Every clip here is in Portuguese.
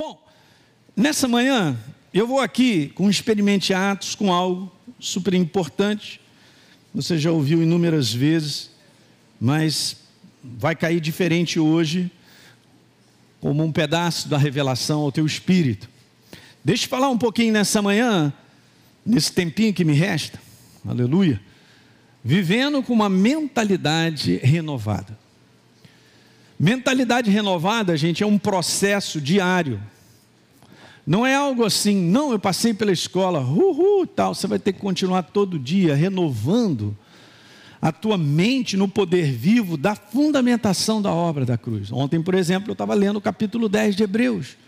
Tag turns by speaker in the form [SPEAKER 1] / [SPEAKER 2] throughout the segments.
[SPEAKER 1] Bom, nessa manhã eu vou aqui com experimente Atos com algo super importante. Você já ouviu inúmeras vezes, mas vai cair diferente hoje, como um pedaço da revelação ao teu espírito. Deixa eu falar um pouquinho nessa manhã, nesse tempinho que me resta, aleluia, vivendo com uma mentalidade renovada. Mentalidade renovada, gente, é um processo diário. Não é algo assim, não, eu passei pela escola, uhul, tal. Você vai ter que continuar todo dia renovando a tua mente no poder vivo da fundamentação da obra da cruz. Ontem, por exemplo, eu estava lendo o capítulo 10 de Hebreus.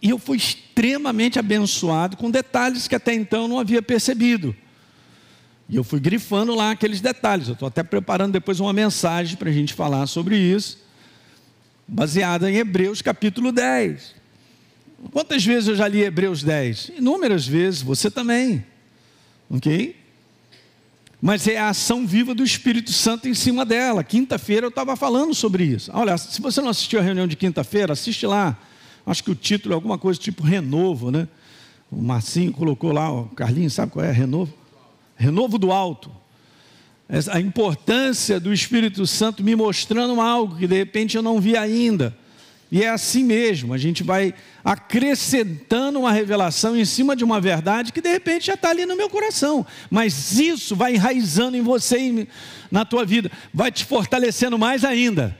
[SPEAKER 1] E eu fui extremamente abençoado com detalhes que até então não havia percebido. E eu fui grifando lá aqueles detalhes. Eu estou até preparando depois uma mensagem para a gente falar sobre isso, baseada em Hebreus capítulo 10. Quantas vezes eu já li Hebreus 10? Inúmeras vezes, você também. Ok? Mas é a ação viva do Espírito Santo em cima dela. Quinta-feira eu estava falando sobre isso. Olha, se você não assistiu a reunião de quinta-feira, assiste lá. Acho que o título é alguma coisa tipo renovo, né? O Marcinho colocou lá, o Carlinhos, sabe qual é? Renovo renovo do alto. A importância do Espírito Santo me mostrando algo que de repente eu não vi ainda. E é assim mesmo, a gente vai acrescentando uma revelação em cima de uma verdade que de repente já está ali no meu coração. Mas isso vai enraizando em você e na tua vida, vai te fortalecendo mais ainda.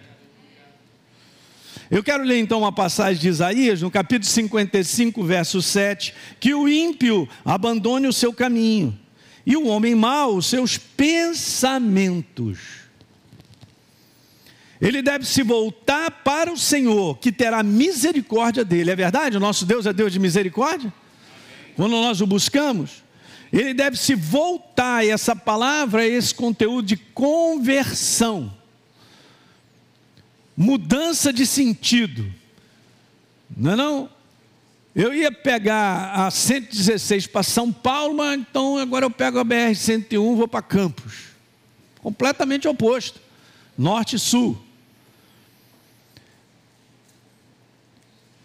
[SPEAKER 1] Eu quero ler então uma passagem de Isaías, no capítulo 55, verso 7, que o ímpio abandone o seu caminho e o homem mau, os seus pensamentos. Ele deve se voltar para o Senhor, que terá misericórdia dele. É verdade? O nosso Deus é Deus de misericórdia? Quando nós o buscamos, ele deve se voltar, e essa palavra esse conteúdo de conversão, mudança de sentido. Não é não? Eu ia pegar a 116 para São Paulo, mas então agora eu pego a BR-101 e vou para Campos. Completamente oposto. Norte e sul.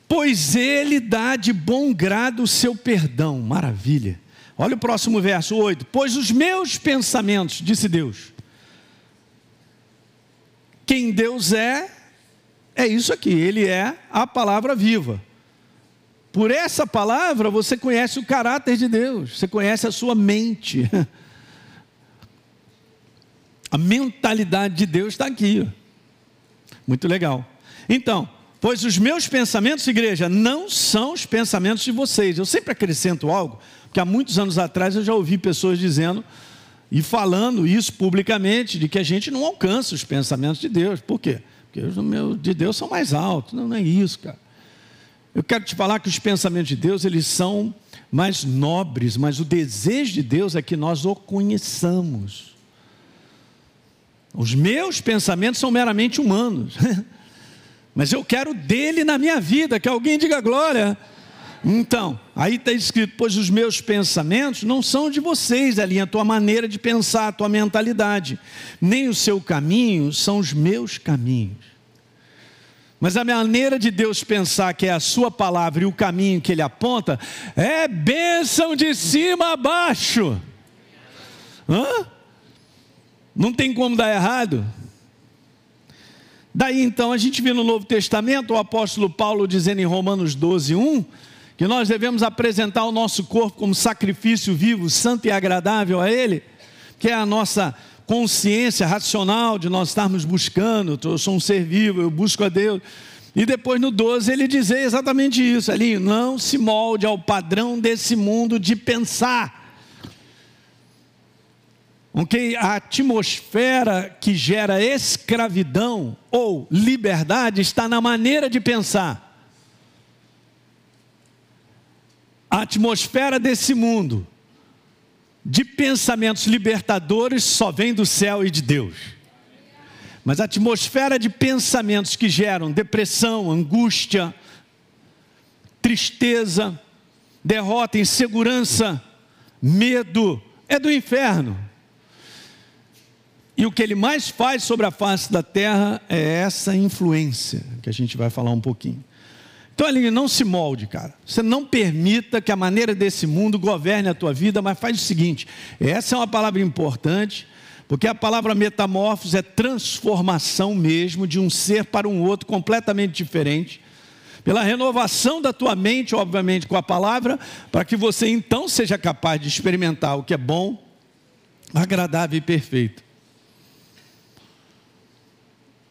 [SPEAKER 1] Pois ele dá de bom grado o seu perdão. Maravilha. Olha o próximo verso 8. Pois os meus pensamentos, disse Deus. Quem Deus é, é isso aqui. Ele é a palavra viva. Por essa palavra você conhece o caráter de Deus, você conhece a sua mente. A mentalidade de Deus está aqui. Muito legal. Então, pois os meus pensamentos, igreja, não são os pensamentos de vocês. Eu sempre acrescento algo, porque há muitos anos atrás eu já ouvi pessoas dizendo e falando isso publicamente, de que a gente não alcança os pensamentos de Deus. Por quê? Porque os meus de Deus são mais altos. Não, não é isso, cara. Eu quero te falar que os pensamentos de Deus, eles são mais nobres, mas o desejo de Deus é que nós o conheçamos. Os meus pensamentos são meramente humanos, mas eu quero dele na minha vida, que alguém diga glória. Então, aí está escrito: pois os meus pensamentos não são de vocês, ali a tua maneira de pensar, a tua mentalidade, nem o seu caminho são os meus caminhos. Mas a maneira de Deus pensar que é a sua palavra e o caminho que ele aponta é bênção de cima a baixo. Hã? Não tem como dar errado. Daí então a gente vê no Novo Testamento o apóstolo Paulo dizendo em Romanos 12, 1, que nós devemos apresentar o nosso corpo como sacrifício vivo, santo e agradável a Ele, que é a nossa consciência racional de nós estarmos buscando, eu sou um ser vivo, eu busco a Deus. E depois no 12 ele dizer exatamente isso, ali, não se molde ao padrão desse mundo de pensar. Ok? A atmosfera que gera escravidão ou liberdade está na maneira de pensar. A atmosfera desse mundo de pensamentos libertadores só vem do céu e de Deus. Mas a atmosfera de pensamentos que geram depressão, angústia, tristeza, derrota, insegurança, medo, é do inferno. E o que ele mais faz sobre a face da terra é essa influência, que a gente vai falar um pouquinho. Então, Aline, não se molde, cara. Você não permita que a maneira desse mundo governe a tua vida, mas faz o seguinte: essa é uma palavra importante, porque a palavra metamorfose é transformação mesmo de um ser para um outro completamente diferente. Pela renovação da tua mente, obviamente, com a palavra, para que você então seja capaz de experimentar o que é bom, agradável e perfeito.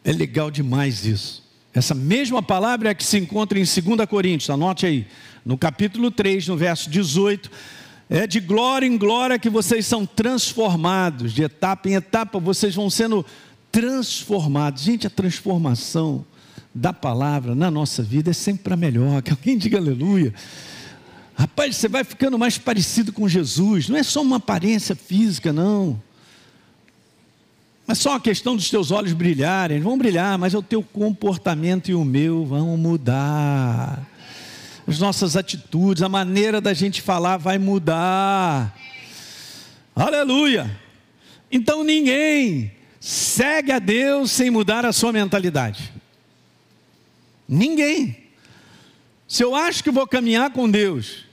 [SPEAKER 1] É legal demais isso. Essa mesma palavra é que se encontra em 2 Coríntios, anote aí, no capítulo 3, no verso 18. É de glória em glória que vocês são transformados, de etapa em etapa vocês vão sendo transformados. Gente, a transformação da palavra na nossa vida é sempre para melhor. Que alguém diga aleluia. Rapaz, você vai ficando mais parecido com Jesus, não é só uma aparência física, não. É só uma questão dos teus olhos brilharem, vão brilhar, mas é o teu comportamento e o meu vão mudar. As nossas atitudes, a maneira da gente falar vai mudar. Aleluia! Então ninguém segue a Deus sem mudar a sua mentalidade. Ninguém. Se eu acho que vou caminhar com Deus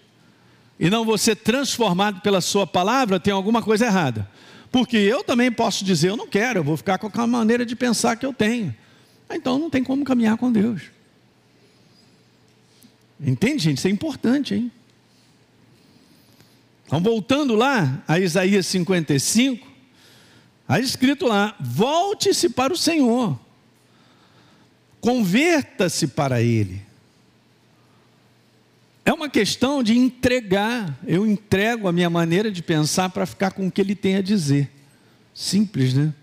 [SPEAKER 1] e não vou ser transformado pela Sua palavra, tem alguma coisa errada. Porque eu também posso dizer, eu não quero, eu vou ficar com aquela maneira de pensar que eu tenho. Então não tem como caminhar com Deus. Entende, gente? Isso é importante, hein? Então, voltando lá a Isaías 55, está escrito lá: volte-se para o Senhor, converta-se para Ele. É uma questão de entregar. Eu entrego a minha maneira de pensar para ficar com o que ele tem a dizer. Simples, né?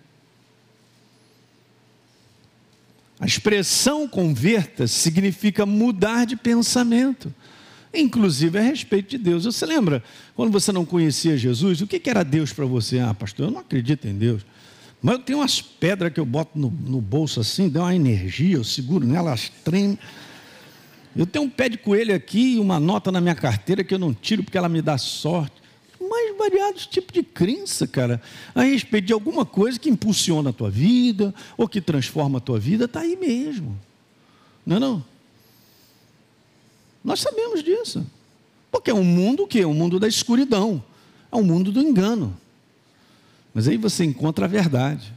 [SPEAKER 1] A expressão converta significa mudar de pensamento, inclusive a respeito de Deus. Você lembra quando você não conhecia Jesus? O que era Deus para você? Ah, pastor, eu não acredito em Deus. Mas eu tenho umas pedras que eu boto no, no bolso assim, dá uma energia, eu seguro nelas, tremo. Eu tenho um pé de coelho aqui e uma nota na minha carteira que eu não tiro porque ela me dá sorte. Mais variados tipos de crença, cara, a respeito de alguma coisa que impulsiona a tua vida ou que transforma a tua vida, está aí mesmo. Não é não? Nós sabemos disso. Porque é um mundo que é um mundo da escuridão, é um mundo do engano. Mas aí você encontra a verdade.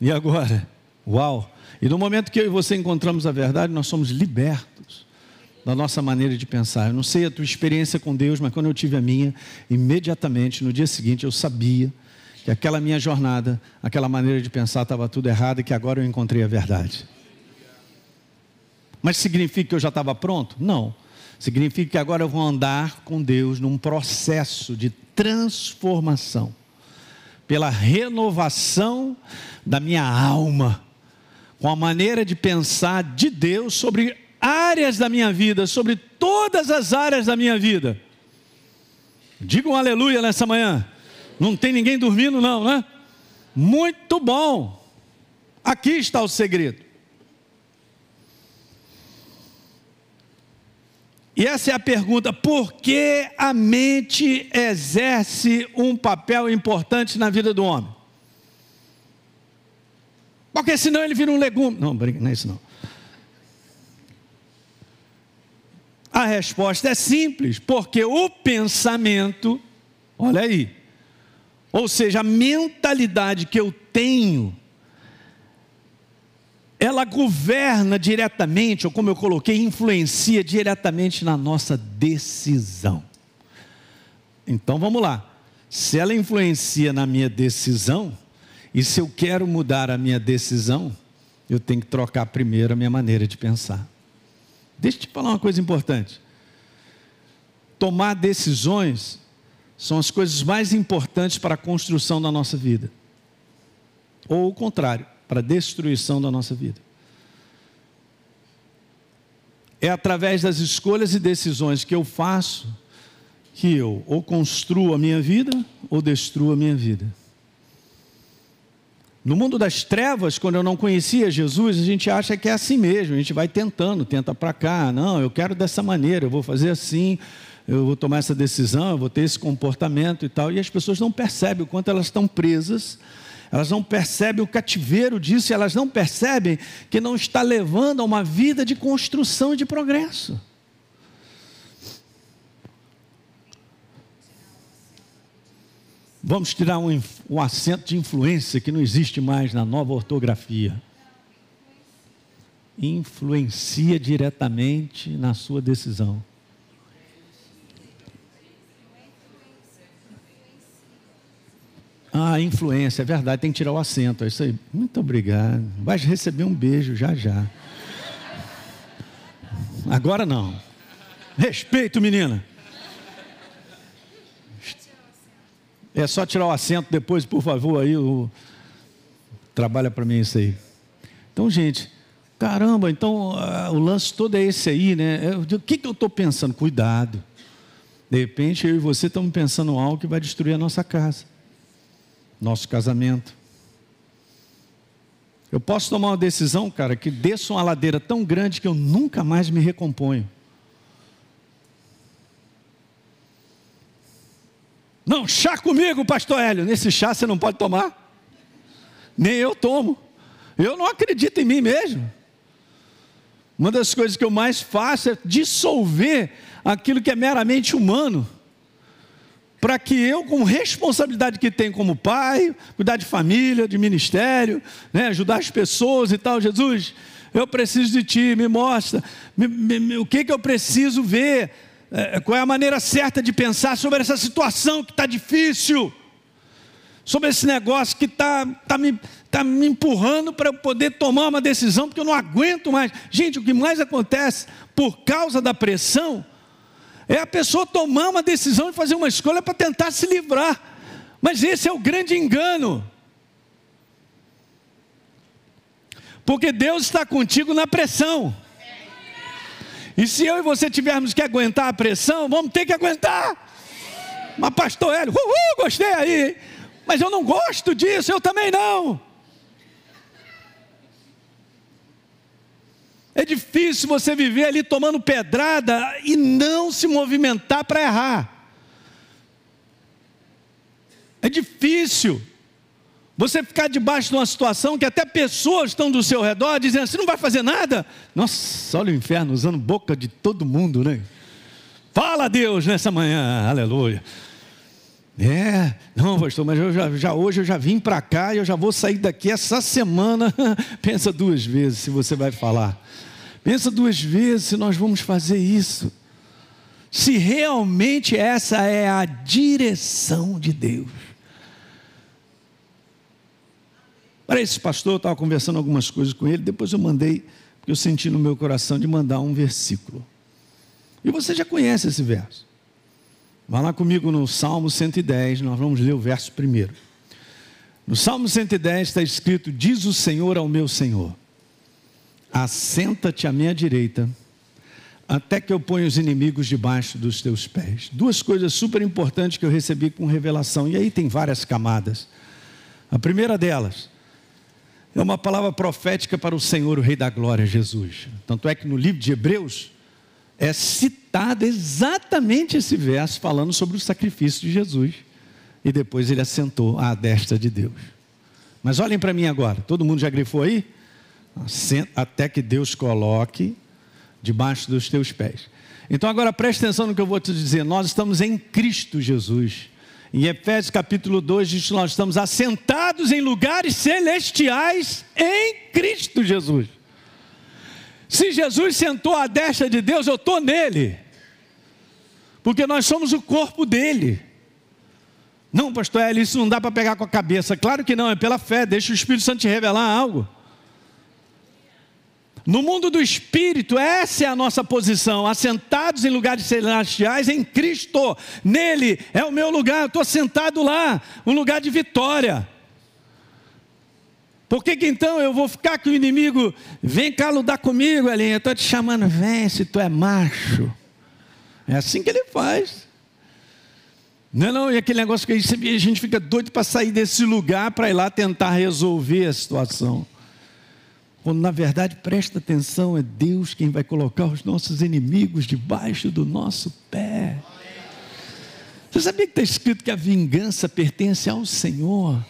[SPEAKER 1] E agora? Uau! E no momento que eu e você encontramos a verdade, nós somos libertos da nossa maneira de pensar. Eu não sei a tua experiência com Deus, mas quando eu tive a minha, imediatamente, no dia seguinte, eu sabia que aquela minha jornada, aquela maneira de pensar estava tudo errado e que agora eu encontrei a verdade. Mas significa que eu já estava pronto? Não. Significa que agora eu vou andar com Deus num processo de transformação, pela renovação da minha alma com a maneira de pensar de Deus sobre áreas da minha vida, sobre todas as áreas da minha vida. Diga um aleluia nessa manhã. Não tem ninguém dormindo, não, né? Muito bom. Aqui está o segredo. E essa é a pergunta: por que a mente exerce um papel importante na vida do homem? Porque senão ele vira um legume. Não, não é isso não. A resposta é simples, porque o pensamento, olha aí, ou seja, a mentalidade que eu tenho, ela governa diretamente, ou como eu coloquei, influencia diretamente na nossa decisão. Então vamos lá. Se ela influencia na minha decisão, e se eu quero mudar a minha decisão, eu tenho que trocar primeiro a minha maneira de pensar. Deixa eu te falar uma coisa importante. Tomar decisões são as coisas mais importantes para a construção da nossa vida. Ou o contrário, para a destruição da nossa vida. É através das escolhas e decisões que eu faço que eu ou construo a minha vida ou destruo a minha vida. No mundo das trevas, quando eu não conhecia Jesus, a gente acha que é assim mesmo, a gente vai tentando, tenta para cá, não, eu quero dessa maneira, eu vou fazer assim, eu vou tomar essa decisão, eu vou ter esse comportamento e tal, e as pessoas não percebem o quanto elas estão presas elas não percebem o cativeiro disso, elas não percebem que não está levando a uma vida de construção e de progresso. Vamos tirar um, um acento de influência que não existe mais na nova ortografia. Influencia diretamente na sua decisão. Ah, influência, é verdade, tem que tirar o acento, é isso aí. Muito obrigado. Vai receber um beijo já já. Agora não. Respeito, menina. É só tirar o acento depois, por favor, aí. Trabalha para mim isso aí. Então, gente, caramba, então uh, o lance todo é esse aí, né? o que, que eu estou pensando? Cuidado. De repente, eu e você estamos pensando algo que vai destruir a nossa casa nosso casamento. Eu posso tomar uma decisão, cara, que desça uma ladeira tão grande que eu nunca mais me recomponho. Não, chá comigo, pastor Hélio. Nesse chá você não pode tomar. Nem eu tomo. Eu não acredito em mim mesmo. Uma das coisas que eu mais faço é dissolver aquilo que é meramente humano para que eu, com responsabilidade que tenho como pai, cuidar de família, de ministério, né, ajudar as pessoas e tal, Jesus, eu preciso de Ti, me mostra me, me, o que, que eu preciso ver, qual é a maneira certa de pensar sobre essa situação que está difícil, sobre esse negócio que está tá me, tá me empurrando para eu poder tomar uma decisão, porque eu não aguento mais. Gente, o que mais acontece por causa da pressão é a pessoa tomar uma decisão e fazer uma escolha para tentar se livrar. Mas esse é o grande engano. Porque Deus está contigo na pressão. E se eu e você tivermos que aguentar a pressão, vamos ter que aguentar. Mas pastor Hélio, uhul, gostei aí. Mas eu não gosto disso, eu também não. É difícil você viver ali tomando pedrada e não se movimentar para errar. É difícil você ficar debaixo de uma situação que até pessoas estão do seu redor dizendo: você não vai fazer nada? Nossa, olha o inferno usando boca de todo mundo, né? Fala Deus nessa manhã, aleluia. É, não, pastor, mas eu já, já hoje eu já vim para cá e eu já vou sair daqui essa semana. Pensa duas vezes se você vai falar. Pensa duas vezes se nós vamos fazer isso. Se realmente essa é a direção de Deus. Para esse pastor, eu estava conversando algumas coisas com ele, depois eu mandei, porque eu senti no meu coração de mandar um versículo. E você já conhece esse verso. Vá lá comigo no Salmo 110, nós vamos ler o verso primeiro. No Salmo 110 está escrito: Diz o Senhor ao meu Senhor assenta-te à minha direita, até que eu ponha os inimigos debaixo dos teus pés. Duas coisas super importantes que eu recebi com revelação, e aí tem várias camadas. A primeira delas é uma palavra profética para o Senhor, o Rei da Glória, Jesus. Tanto é que no livro de Hebreus é citado exatamente esse verso falando sobre o sacrifício de Jesus. E depois ele assentou à destra de Deus. Mas olhem para mim agora, todo mundo já grifou aí? até que Deus coloque debaixo dos teus pés. Então agora preste atenção no que eu vou te dizer. Nós estamos em Cristo Jesus. Em Efésios capítulo 2 diz que nós estamos assentados em lugares celestiais em Cristo Jesus. Se Jesus sentou à destra de Deus, eu estou nele. Porque nós somos o corpo dele. Não, pastor Eli, isso não dá para pegar com a cabeça. Claro que não, é pela fé. Deixa o Espírito Santo te revelar algo. No mundo do espírito, essa é a nossa posição, assentados em lugares celestiais em Cristo. Nele é o meu lugar, eu estou sentado lá, um lugar de vitória. Por que, que então eu vou ficar com o inimigo? Vem cá lutar comigo, Elinha, estou te chamando, vem se tu é macho. É assim que ele faz. Não, é não, e aquele negócio que a gente fica doido para sair desse lugar para ir lá tentar resolver a situação. Quando na verdade, presta atenção, é Deus quem vai colocar os nossos inimigos debaixo do nosso pé. Você sabia que está escrito que a vingança pertence ao Senhor?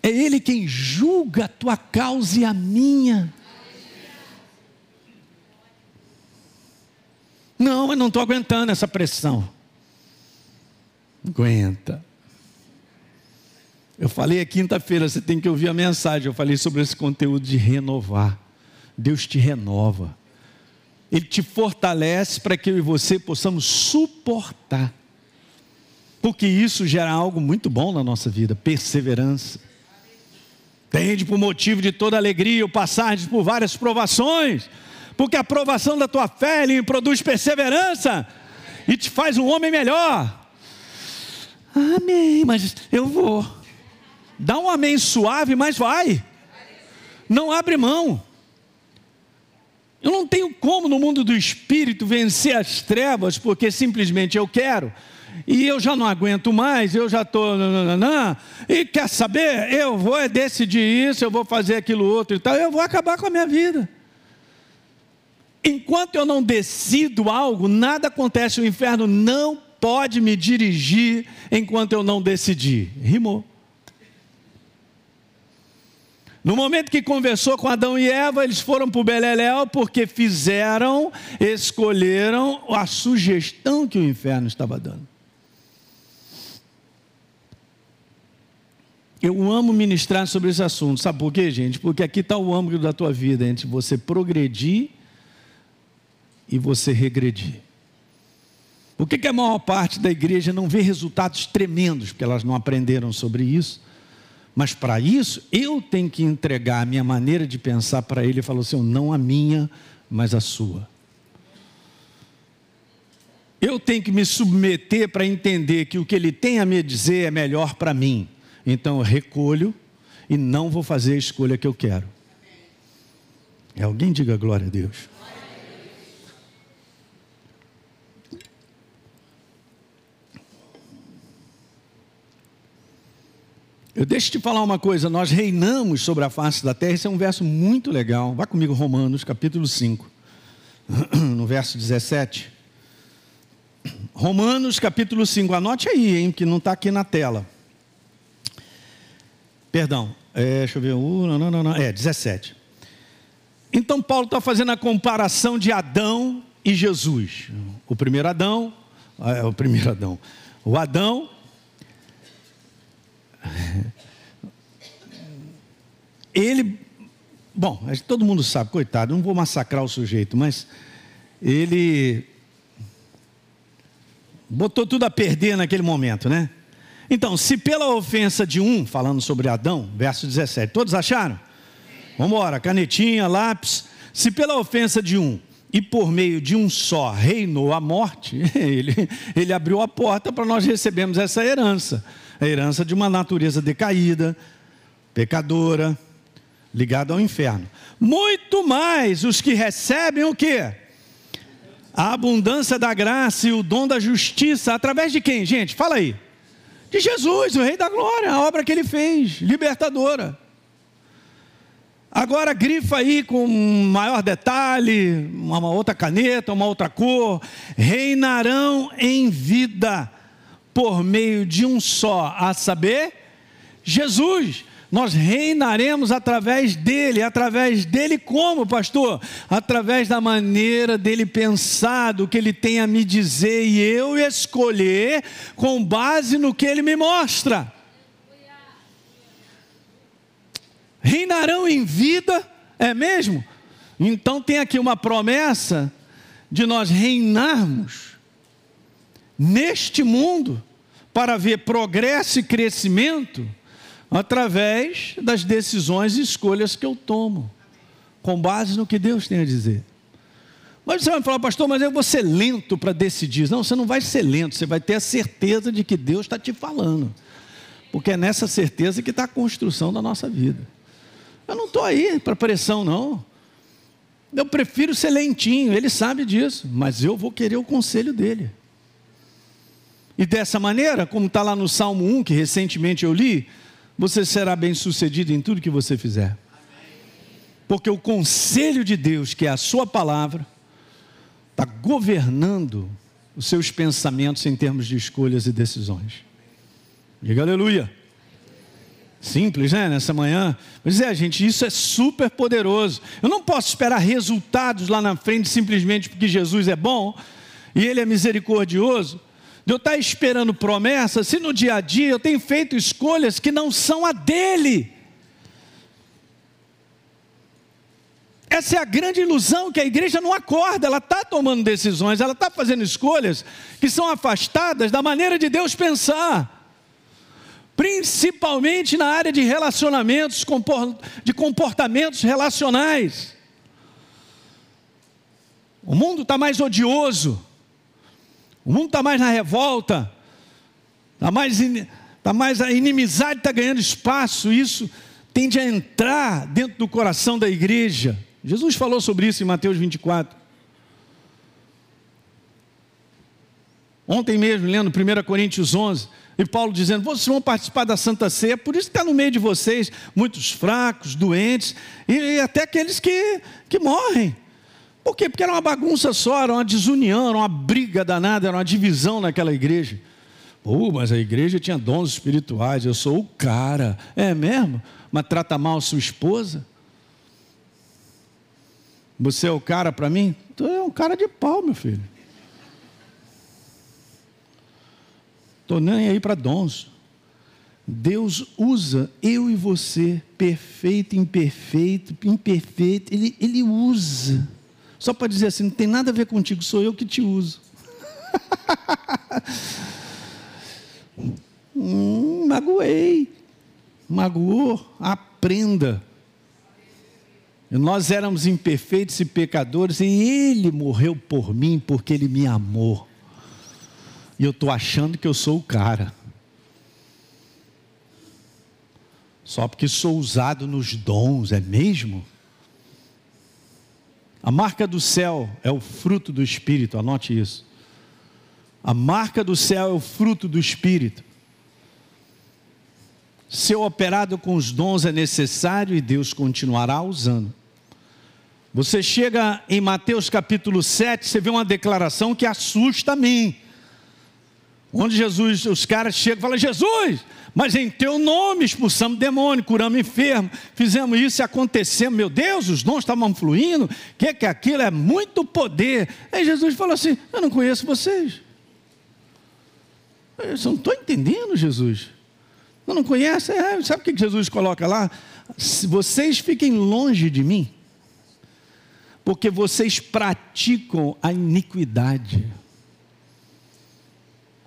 [SPEAKER 1] É Ele quem julga a tua causa e a minha. Não, eu não estou aguentando essa pressão. Aguenta. Eu falei a quinta-feira, você tem que ouvir a mensagem. Eu falei sobre esse conteúdo de renovar. Deus te renova. Ele te fortalece para que eu e você possamos suportar. Porque isso gera algo muito bom na nossa vida, perseverança. Tende por motivo de toda alegria o passar por várias provações, porque a provação da tua fé lhe produz perseverança e te faz um homem melhor. Amém, mas eu vou. Dá um amém suave, mas vai. Não abre mão. Eu não tenho como no mundo do espírito vencer as trevas porque simplesmente eu quero. E eu já não aguento mais, eu já estou. E quer saber? Eu vou decidir isso, eu vou fazer aquilo outro e tal, eu vou acabar com a minha vida. Enquanto eu não decido algo, nada acontece, o inferno não pode me dirigir enquanto eu não decidir. Rimou. No momento que conversou com Adão e Eva, eles foram para o Beleléu porque fizeram, escolheram a sugestão que o inferno estava dando. Eu amo ministrar sobre esse assunto. Sabe por quê, gente? Porque aqui está o âmbito da tua vida entre você progredir e você regredir. Por que, que a maior parte da igreja não vê resultados tremendos? Porque elas não aprenderam sobre isso. Mas para isso, eu tenho que entregar a minha maneira de pensar para ele e falar assim: não a minha, mas a sua. Eu tenho que me submeter para entender que o que ele tem a me dizer é melhor para mim. Então eu recolho e não vou fazer a escolha que eu quero. É alguém diga glória a Deus. Eu deixo te falar uma coisa, nós reinamos sobre a face da terra, esse é um verso muito legal. Vá comigo, Romanos, capítulo 5, no verso 17. Romanos, capítulo 5, anote aí, hein, que não está aqui na tela. Perdão, é, deixa eu ver, uh, não, não, não, é 17. Então, Paulo está fazendo a comparação de Adão e Jesus. O primeiro Adão, é o primeiro Adão, o Adão ele, bom, todo mundo sabe, coitado, não vou massacrar o sujeito, mas ele botou tudo a perder naquele momento, né? Então, se pela ofensa de um, falando sobre Adão, verso 17, todos acharam? Vamos embora, canetinha, lápis. Se pela ofensa de um e por meio de um só reinou a morte, ele, ele abriu a porta para nós recebermos essa herança a herança de uma natureza decaída, pecadora, ligada ao inferno. Muito mais os que recebem o quê? A abundância da graça e o dom da justiça, através de quem, gente? Fala aí. De Jesus, o Rei da Glória, a obra que ele fez, libertadora. Agora grifa aí com maior detalhe, uma outra caneta, uma outra cor. Reinarão em vida por meio de um só, a saber, Jesus. Nós reinaremos através dele, através dele como, pastor? Através da maneira dele pensar, do que ele tem a me dizer e eu escolher com base no que ele me mostra. Reinarão em vida, é mesmo? Então tem aqui uma promessa de nós reinarmos neste mundo para ver progresso e crescimento através das decisões e escolhas que eu tomo, com base no que Deus tem a dizer. Mas você vai falar, pastor, mas eu vou ser lento para decidir. Não, você não vai ser lento, você vai ter a certeza de que Deus está te falando. Porque é nessa certeza que está a construção da nossa vida. Eu não estou aí para pressão, não. Eu prefiro ser lentinho, ele sabe disso, mas eu vou querer o conselho dele. E dessa maneira, como está lá no Salmo 1, que recentemente eu li, você será bem sucedido em tudo que você fizer. Porque o conselho de Deus, que é a Sua palavra, está governando os seus pensamentos em termos de escolhas e decisões. Diga aleluia. Simples, né? Nessa manhã. Mas é, gente, isso é super poderoso. Eu não posso esperar resultados lá na frente simplesmente porque Jesus é bom e Ele é misericordioso. De eu estar esperando promessas, se no dia a dia eu tenho feito escolhas que não são a dele. Essa é a grande ilusão que a igreja não acorda, ela está tomando decisões, ela está fazendo escolhas que são afastadas da maneira de Deus pensar principalmente na área de relacionamentos, de comportamentos relacionais. O mundo está mais odioso, o mundo está mais na revolta, está mais, tá mais a inimizade está ganhando espaço, isso tende a entrar dentro do coração da igreja. Jesus falou sobre isso em Mateus 24. Ontem mesmo, lendo 1 Coríntios 11, e Paulo dizendo: vocês vão participar da Santa Ceia, por isso está no meio de vocês muitos fracos, doentes e, e, até aqueles que, que morrem. Por quê? Porque era uma bagunça só, era uma desunião, era uma briga danada, era uma divisão naquela igreja. Pô, mas a igreja tinha dons espirituais, eu sou o cara. É mesmo? Mas trata mal sua esposa? Você é o cara para mim? Tu é um cara de pau, meu filho. Estou nem aí para dons. Deus usa eu e você, perfeito, imperfeito, imperfeito, Ele, ele usa. Só para dizer assim, não tem nada a ver contigo, sou eu que te uso. hum, magoei. Magoou, aprenda. Nós éramos imperfeitos e pecadores e Ele morreu por mim porque Ele me amou e eu estou achando que eu sou o cara. Só porque sou usado nos dons, é mesmo? A marca do céu é o fruto do Espírito, anote isso. A marca do céu é o fruto do Espírito. Ser operado com os dons é necessário e Deus continuará usando. Você chega em Mateus capítulo 7, você vê uma declaração que assusta a mim. Onde Jesus, os caras chegam e falam: Jesus, mas em teu nome expulsamos demônio, curamos enfermo, fizemos isso e aconteceu. Meu Deus, os dons estavam fluindo. O que, que é aquilo? É muito poder. Aí Jesus falou assim: Eu não conheço vocês. Eu não estou entendendo, Jesus. Eu não conhece? É, sabe o que Jesus coloca lá? Vocês fiquem longe de mim, porque vocês praticam a iniquidade.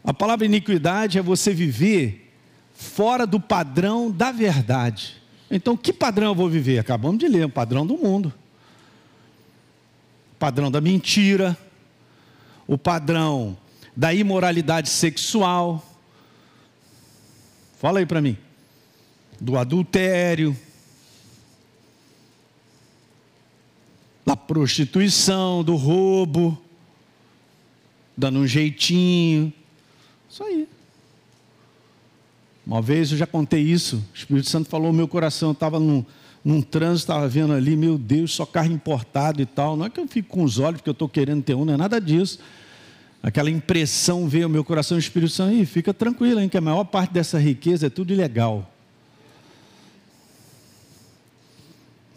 [SPEAKER 1] A palavra iniquidade é você viver fora do padrão da verdade. Então, que padrão eu vou viver? Acabamos de ler, o padrão do mundo. O padrão da mentira, o padrão da imoralidade sexual. Fala aí para mim. Do adultério, da prostituição, do roubo, dando um jeitinho, isso aí. Uma vez eu já contei isso, o Espírito Santo falou meu coração, eu estava num, num trânsito, estava vendo ali, meu Deus, só carro importado e tal. Não é que eu fico com os olhos porque eu estou querendo ter um, não é nada disso. Aquela impressão veio ao meu coração, o Espírito Santo, e fica tranquilo, hein, que a maior parte dessa riqueza é tudo ilegal.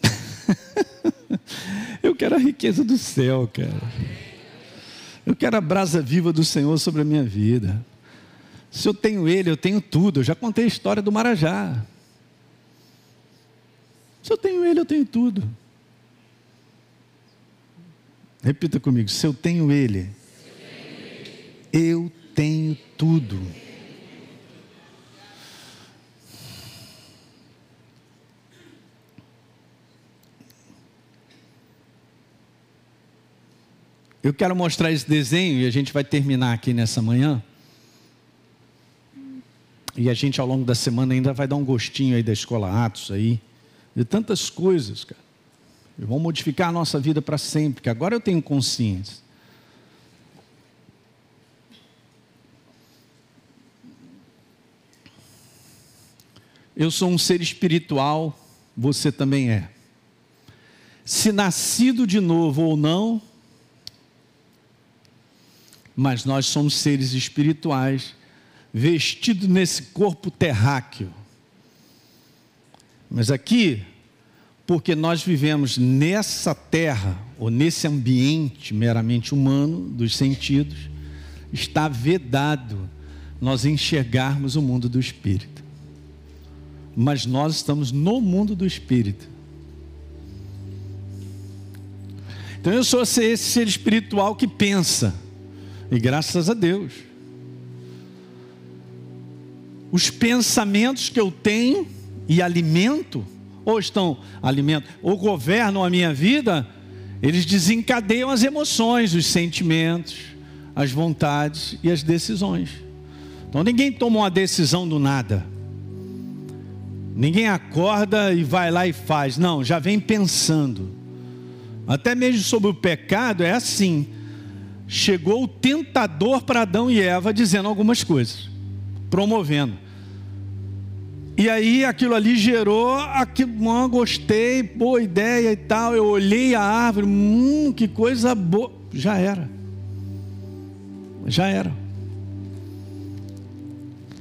[SPEAKER 1] eu quero a riqueza do céu, cara. Eu quero a brasa viva do Senhor sobre a minha vida. Se eu tenho ele, eu tenho tudo. Eu já contei a história do Marajá. Se eu tenho ele, eu tenho tudo. Repita comigo: se eu tenho ele, eu tenho tudo. Eu quero mostrar esse desenho e a gente vai terminar aqui nessa manhã. E a gente ao longo da semana ainda vai dar um gostinho aí da escola Atos aí, de tantas coisas, cara. E vão modificar a nossa vida para sempre, que agora eu tenho consciência. Eu sou um ser espiritual, você também é. Se nascido de novo ou não, mas nós somos seres espirituais vestido nesse corpo terráqueo. Mas aqui, porque nós vivemos nessa terra, ou nesse ambiente meramente humano, dos sentidos, está vedado nós enxergarmos o mundo do espírito. Mas nós estamos no mundo do espírito. Então eu sou esse ser espiritual que pensa, e graças a Deus. Os pensamentos que eu tenho e alimento, ou estão alimento, ou governam a minha vida, eles desencadeiam as emoções, os sentimentos, as vontades e as decisões. Então ninguém toma uma decisão do nada. Ninguém acorda e vai lá e faz. Não, já vem pensando. Até mesmo sobre o pecado é assim. Chegou o tentador para Adão e Eva dizendo algumas coisas, promovendo. E aí aquilo ali gerou, aquilo, ah, gostei, boa ideia e tal. Eu olhei a árvore, hum, que coisa boa. Já era. Já era.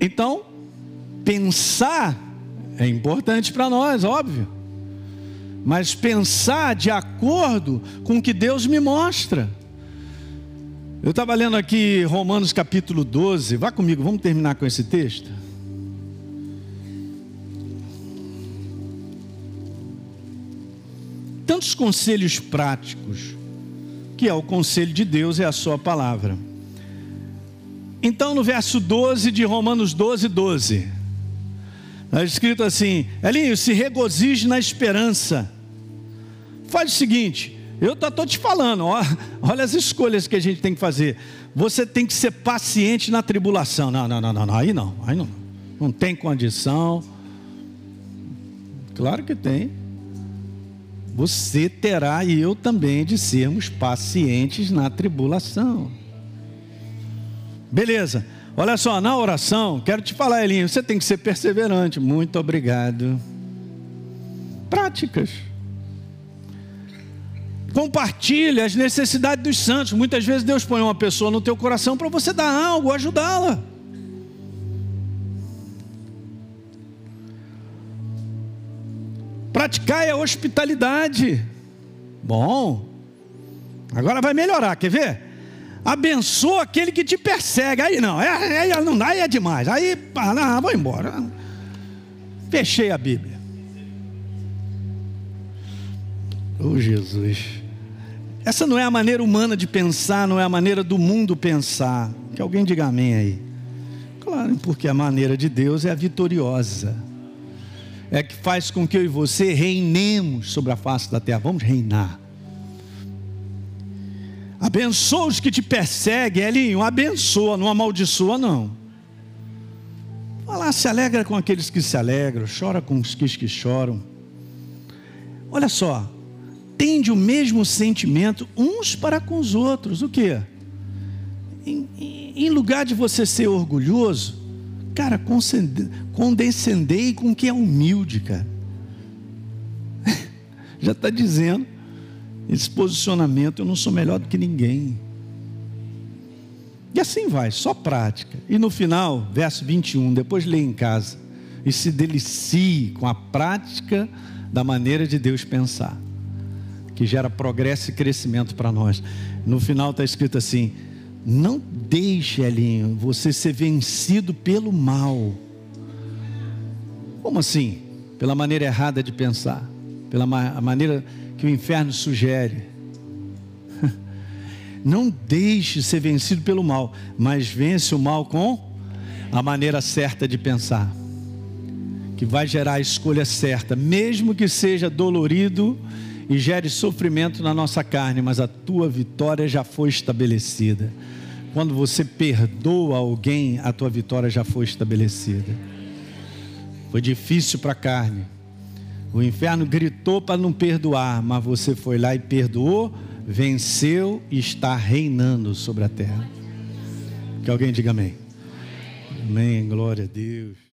[SPEAKER 1] Então, pensar é importante para nós, óbvio. Mas pensar de acordo com o que Deus me mostra. Eu estava lendo aqui Romanos capítulo 12. Vá comigo, vamos terminar com esse texto. Tantos conselhos práticos, que é o conselho de Deus, é a sua palavra. Então, no verso 12 de Romanos 12, 12, está escrito assim: Elinho, se regozije na esperança. Faz o seguinte, eu estou te falando, ó, olha as escolhas que a gente tem que fazer. Você tem que ser paciente na tribulação. Não, não, não, não, não aí não, aí não. Não tem condição. Claro que tem você terá e eu também de sermos pacientes na tribulação. Beleza. Olha só, na oração, quero te falar, Elinho, você tem que ser perseverante. Muito obrigado. Práticas. Compartilhe as necessidades dos santos. Muitas vezes Deus põe uma pessoa no teu coração para você dar algo, ajudá-la. Praticai a hospitalidade. Bom, agora vai melhorar, quer ver? Abençoa aquele que te persegue. Aí não, aí, aí não dá, aí é demais. Aí, não, vou embora. Fechei a Bíblia. Oh Jesus. Essa não é a maneira humana de pensar, não é a maneira do mundo pensar. Que alguém diga amém aí. Claro, porque a maneira de Deus é a vitoriosa é que faz com que eu e você reinemos sobre a face da terra. Vamos reinar. Abençoa os que te perseguem, Elinho, abençoa, não amaldiçoa, não. Fala, se alegra com aqueles que se alegram, chora com os que choram. Olha só, tende o mesmo sentimento uns para com os outros. O que? Em, em lugar de você ser orgulhoso, Cara, condescendei com quem é humilde, cara. Já está dizendo, esse posicionamento, eu não sou melhor do que ninguém. E assim vai, só prática. E no final, verso 21, depois lê em casa. E se delicie com a prática da maneira de Deus pensar, que gera progresso e crescimento para nós. No final está escrito assim: não deixe, Elinho, você ser vencido pelo mal. Como assim? Pela maneira errada de pensar, pela ma maneira que o inferno sugere. Não deixe ser vencido pelo mal, mas vence o mal com a maneira certa de pensar, que vai gerar a escolha certa, mesmo que seja dolorido e gere sofrimento na nossa carne, mas a tua vitória já foi estabelecida. Quando você perdoa alguém, a tua vitória já foi estabelecida. Foi difícil para a carne. O inferno gritou para não perdoar, mas você foi lá e perdoou, venceu e está reinando sobre a terra. Que alguém diga amém. Amém, glória a Deus.